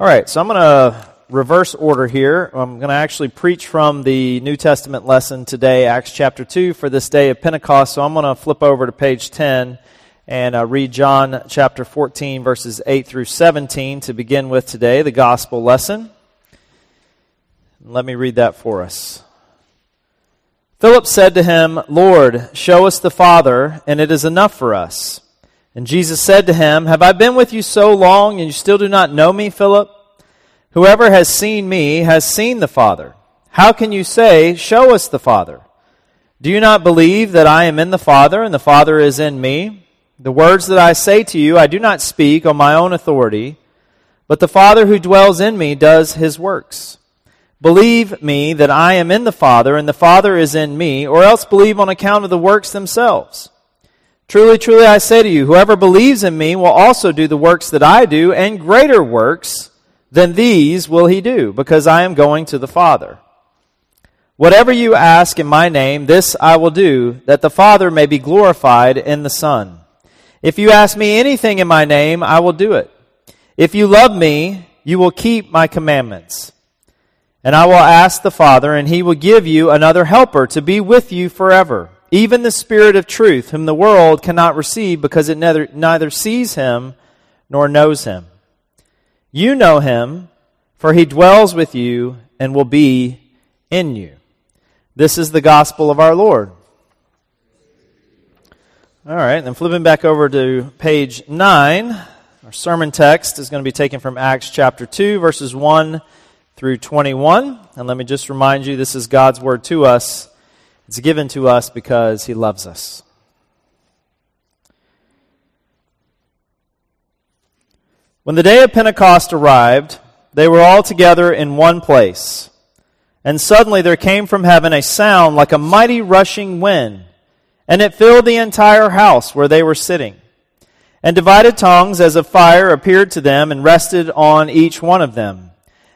All right, so I'm going to reverse order here. I'm going to actually preach from the New Testament lesson today, Acts chapter 2, for this day of Pentecost. So I'm going to flip over to page 10 and uh, read John chapter 14, verses 8 through 17 to begin with today, the gospel lesson. Let me read that for us. Philip said to him, Lord, show us the Father, and it is enough for us. And Jesus said to him, Have I been with you so long, and you still do not know me, Philip? Whoever has seen me has seen the Father. How can you say, Show us the Father? Do you not believe that I am in the Father, and the Father is in me? The words that I say to you, I do not speak on my own authority, but the Father who dwells in me does his works. Believe me that I am in the Father, and the Father is in me, or else believe on account of the works themselves. Truly, truly, I say to you, whoever believes in me will also do the works that I do, and greater works than these will he do, because I am going to the Father. Whatever you ask in my name, this I will do, that the Father may be glorified in the Son. If you ask me anything in my name, I will do it. If you love me, you will keep my commandments. And I will ask the Father, and he will give you another helper to be with you forever even the Spirit of truth, whom the world cannot receive because it neither, neither sees him nor knows him. You know him, for he dwells with you and will be in you. This is the gospel of our Lord. All right, then flipping back over to page 9, our sermon text is going to be taken from Acts chapter 2, verses 1 through 21. And let me just remind you this is God's word to us it's given to us because He loves us. When the day of Pentecost arrived, they were all together in one place. And suddenly there came from heaven a sound like a mighty rushing wind, and it filled the entire house where they were sitting. And divided tongues as of fire appeared to them and rested on each one of them.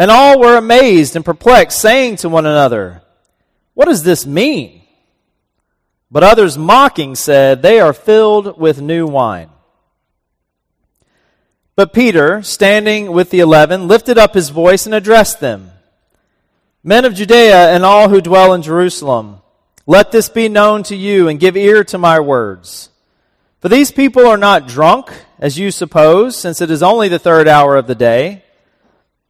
And all were amazed and perplexed, saying to one another, What does this mean? But others mocking said, They are filled with new wine. But Peter, standing with the eleven, lifted up his voice and addressed them Men of Judea and all who dwell in Jerusalem, let this be known to you and give ear to my words. For these people are not drunk, as you suppose, since it is only the third hour of the day.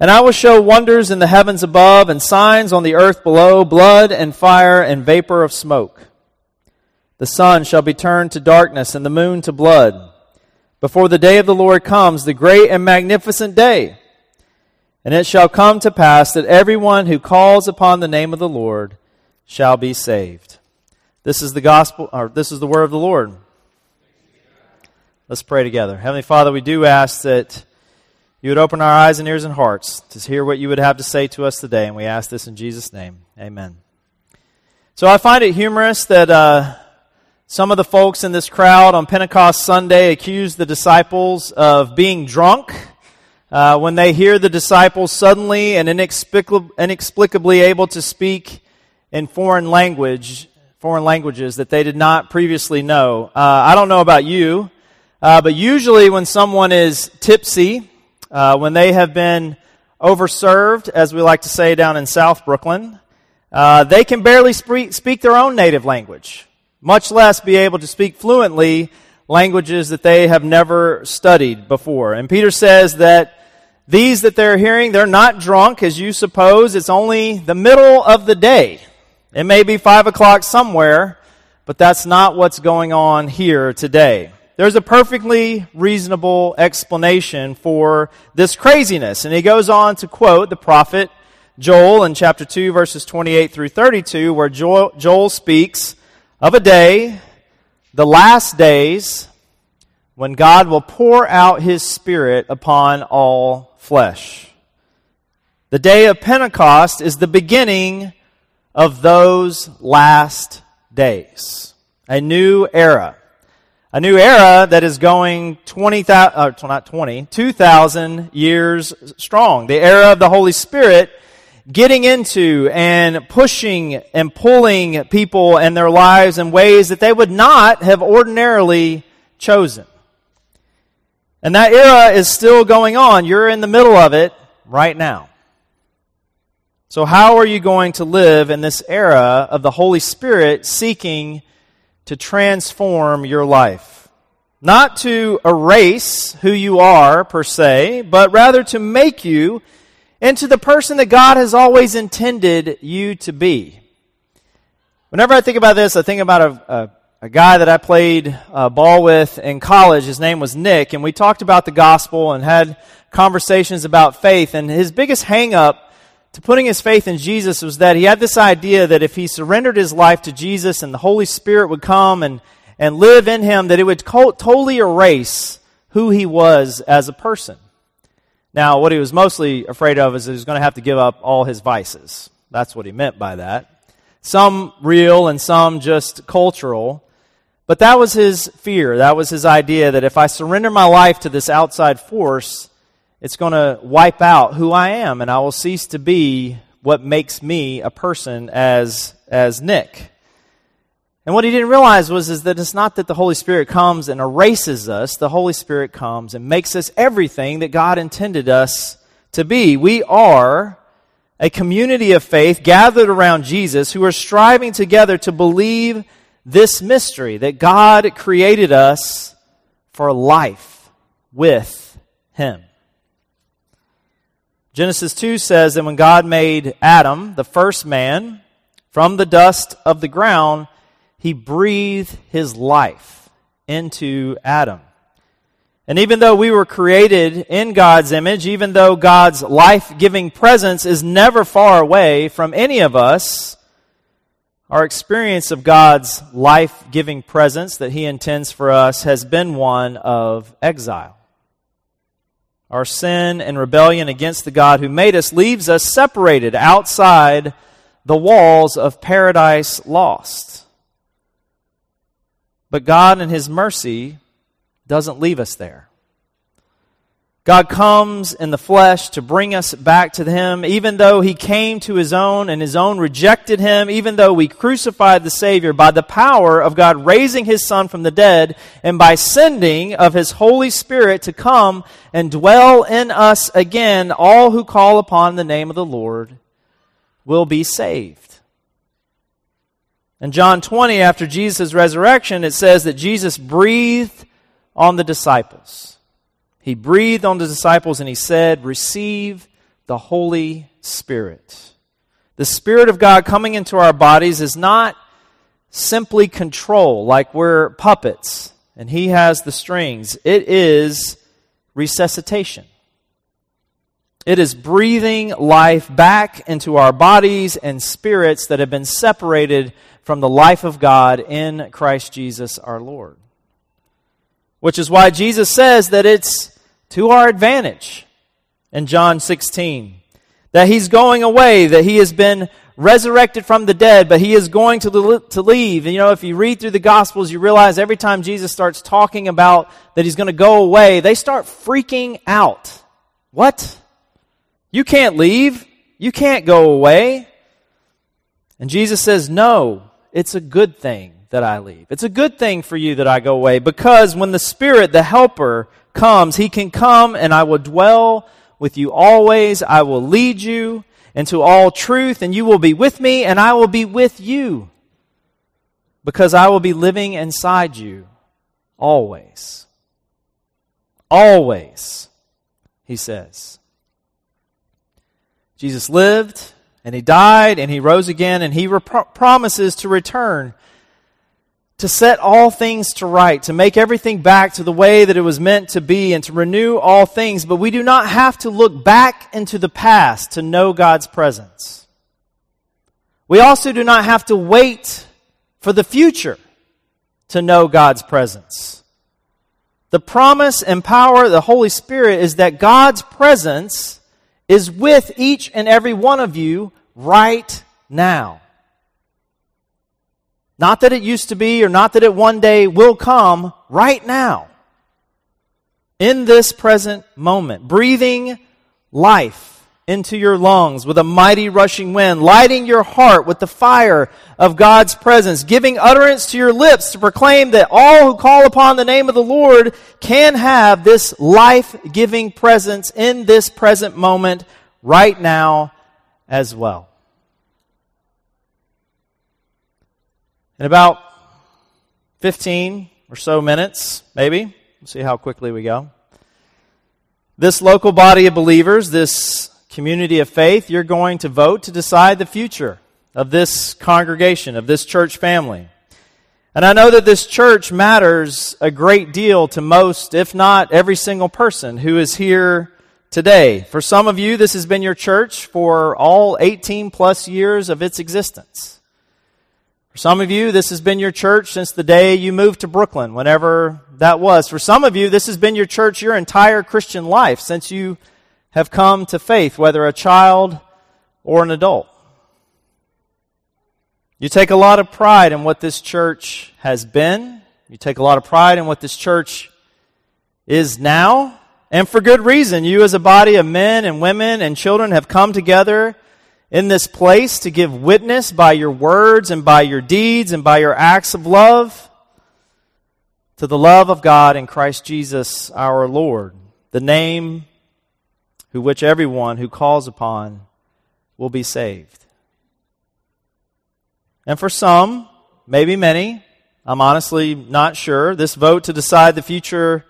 And I will show wonders in the heavens above and signs on the earth below, blood and fire and vapor of smoke. The sun shall be turned to darkness and the moon to blood before the day of the Lord comes, the great and magnificent day. And it shall come to pass that everyone who calls upon the name of the Lord shall be saved. This is the gospel, or this is the word of the Lord. Let's pray together. Heavenly Father, we do ask that you would open our eyes and ears and hearts to hear what you would have to say to us today. And we ask this in Jesus' name. Amen. So I find it humorous that uh, some of the folks in this crowd on Pentecost Sunday accuse the disciples of being drunk uh, when they hear the disciples suddenly and inexplicably able to speak in foreign language, foreign languages that they did not previously know. Uh, I don't know about you, uh, but usually when someone is tipsy, uh, when they have been overserved, as we like to say down in South Brooklyn, uh, they can barely speak their own native language, much less be able to speak fluently languages that they have never studied before. And Peter says that these that they're hearing, they're not drunk as you suppose. It's only the middle of the day. It may be five o'clock somewhere, but that's not what's going on here today. There's a perfectly reasonable explanation for this craziness. And he goes on to quote the prophet Joel in chapter 2, verses 28 through 32, where Joel, Joel speaks of a day the last days when God will pour out his Spirit upon all flesh. The day of Pentecost is the beginning of those last days. A new era. A new era that is going 20,000, uh, not 20, 2,000 years strong. The era of the Holy Spirit getting into and pushing and pulling people and their lives in ways that they would not have ordinarily chosen. And that era is still going on. You're in the middle of it right now. So, how are you going to live in this era of the Holy Spirit seeking to transform your life? Not to erase who you are, per se, but rather to make you into the person that God has always intended you to be. Whenever I think about this, I think about a, a, a guy that I played uh, ball with in college. His name was Nick, and we talked about the gospel and had conversations about faith. And his biggest hangup to putting his faith in Jesus was that he had this idea that if he surrendered his life to Jesus and the Holy Spirit would come and, and live in him, that it would co- totally erase who he was as a person. Now, what he was mostly afraid of is that he was going to have to give up all his vices. That's what he meant by that. Some real and some just cultural. But that was his fear. That was his idea that if I surrender my life to this outside force, it's going to wipe out who I am and I will cease to be what makes me a person as, as Nick. And what he didn't realize was is that it's not that the Holy Spirit comes and erases us. The Holy Spirit comes and makes us everything that God intended us to be. We are a community of faith gathered around Jesus who are striving together to believe this mystery that God created us for life with Him. Genesis 2 says that when God made Adam, the first man, from the dust of the ground, he breathed his life into Adam. And even though we were created in God's image, even though God's life giving presence is never far away from any of us, our experience of God's life giving presence that He intends for us has been one of exile. Our sin and rebellion against the God who made us leaves us separated outside the walls of paradise lost. But God, in His mercy, doesn't leave us there. God comes in the flesh to bring us back to Him, even though He came to His own and His own rejected Him, even though we crucified the Savior by the power of God raising His Son from the dead and by sending of His Holy Spirit to come and dwell in us again, all who call upon the name of the Lord will be saved. In John 20, after Jesus' resurrection, it says that Jesus breathed on the disciples. He breathed on the disciples and he said, Receive the Holy Spirit. The Spirit of God coming into our bodies is not simply control, like we're puppets and he has the strings. It is resuscitation. It is breathing life back into our bodies and spirits that have been separated from the life of God in Christ Jesus our Lord. Which is why Jesus says that it's to our advantage in John 16. That he's going away, that he has been resurrected from the dead, but he is going to, to leave. And you know, if you read through the Gospels, you realize every time Jesus starts talking about that he's going to go away, they start freaking out. What? You can't leave. You can't go away. And Jesus says, No, it's a good thing that I leave. It's a good thing for you that I go away because when the Spirit, the Helper, comes, He can come and I will dwell with you always. I will lead you into all truth and you will be with me and I will be with you because I will be living inside you always. Always, he says. Jesus lived and he died and he rose again and he rep- promises to return to set all things to right, to make everything back to the way that it was meant to be, and to renew all things. But we do not have to look back into the past to know God's presence. We also do not have to wait for the future to know God's presence. The promise and power of the Holy Spirit is that God's presence is with each and every one of you right now. Not that it used to be or not that it one day will come, right now. In this present moment, breathing life into your lungs with a mighty rushing wind, lighting your heart with the fire of God's presence, giving utterance to your lips to proclaim that all who call upon the name of the Lord can have this life giving presence in this present moment right now as well. In about 15 or so minutes, maybe, we'll see how quickly we go. This local body of believers, this community of faith, you're going to vote to decide the future of this congregation, of this church family. And I know that this church matters a great deal to most, if not every single person who is here today. For some of you, this has been your church for all 18 plus years of its existence. For some of you, this has been your church since the day you moved to Brooklyn, whenever that was. For some of you, this has been your church your entire Christian life since you have come to faith, whether a child or an adult. You take a lot of pride in what this church has been. You take a lot of pride in what this church is now. And for good reason. You, as a body of men and women and children, have come together in this place to give witness by your words and by your deeds and by your acts of love to the love of God in Christ Jesus our Lord. The name who which everyone who calls upon will be saved. And for some, maybe many, I'm honestly not sure, this vote to decide the future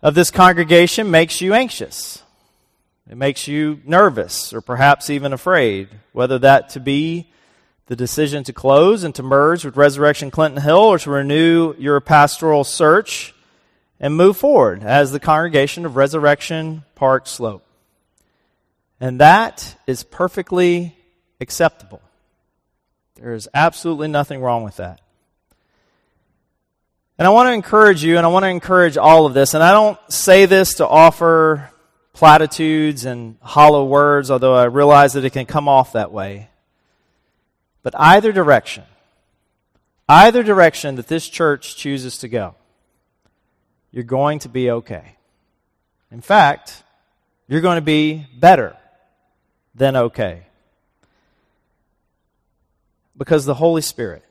of this congregation makes you anxious. It makes you nervous or perhaps even afraid, whether that to be the decision to close and to merge with Resurrection Clinton Hill or to renew your pastoral search and move forward as the congregation of Resurrection Park Slope. And that is perfectly acceptable. There is absolutely nothing wrong with that. And I want to encourage you, and I want to encourage all of this, and I don't say this to offer platitudes and hollow words, although I realize that it can come off that way. But either direction, either direction that this church chooses to go, you're going to be okay. In fact, you're going to be better than okay. Because the Holy Spirit,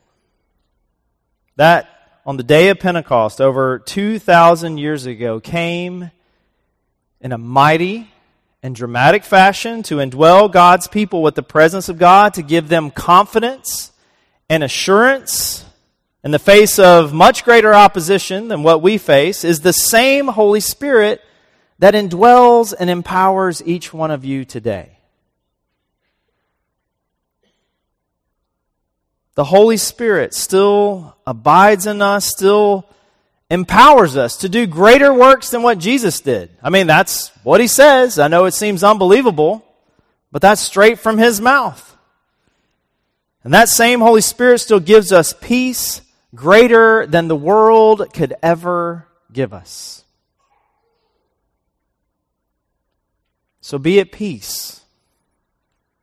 that on the day of Pentecost over 2,000 years ago, came in a mighty and dramatic fashion to indwell God's people with the presence of God, to give them confidence and assurance in the face of much greater opposition than what we face, is the same Holy Spirit that indwells and empowers each one of you today. the Holy Spirit still abides in us, still empowers us to do greater works than what Jesus did. I mean, that's what he says. I know it seems unbelievable, but that's straight from his mouth. And that same Holy Spirit still gives us peace greater than the world could ever give us. So be at peace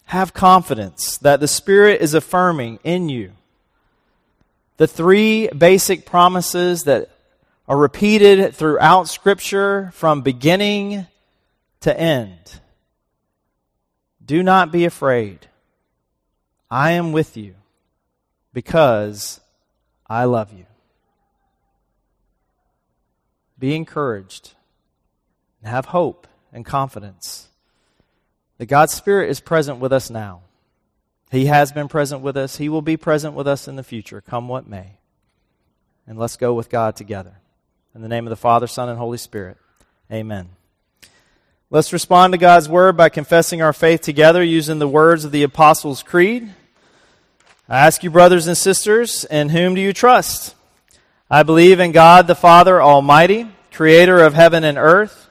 have confidence that the Spirit is affirming in you the three basic promises that are repeated throughout Scripture from beginning to end. Do not be afraid. I am with you because I love you. Be encouraged and have hope and confidence that God's Spirit is present with us now. He has been present with us. He will be present with us in the future, come what may. And let's go with God together. In the name of the Father, Son, and Holy Spirit. Amen. Let's respond to God's Word by confessing our faith together using the words of the Apostles' Creed. I ask you, brothers and sisters, in whom do you trust? I believe in God the Father Almighty, creator of heaven and earth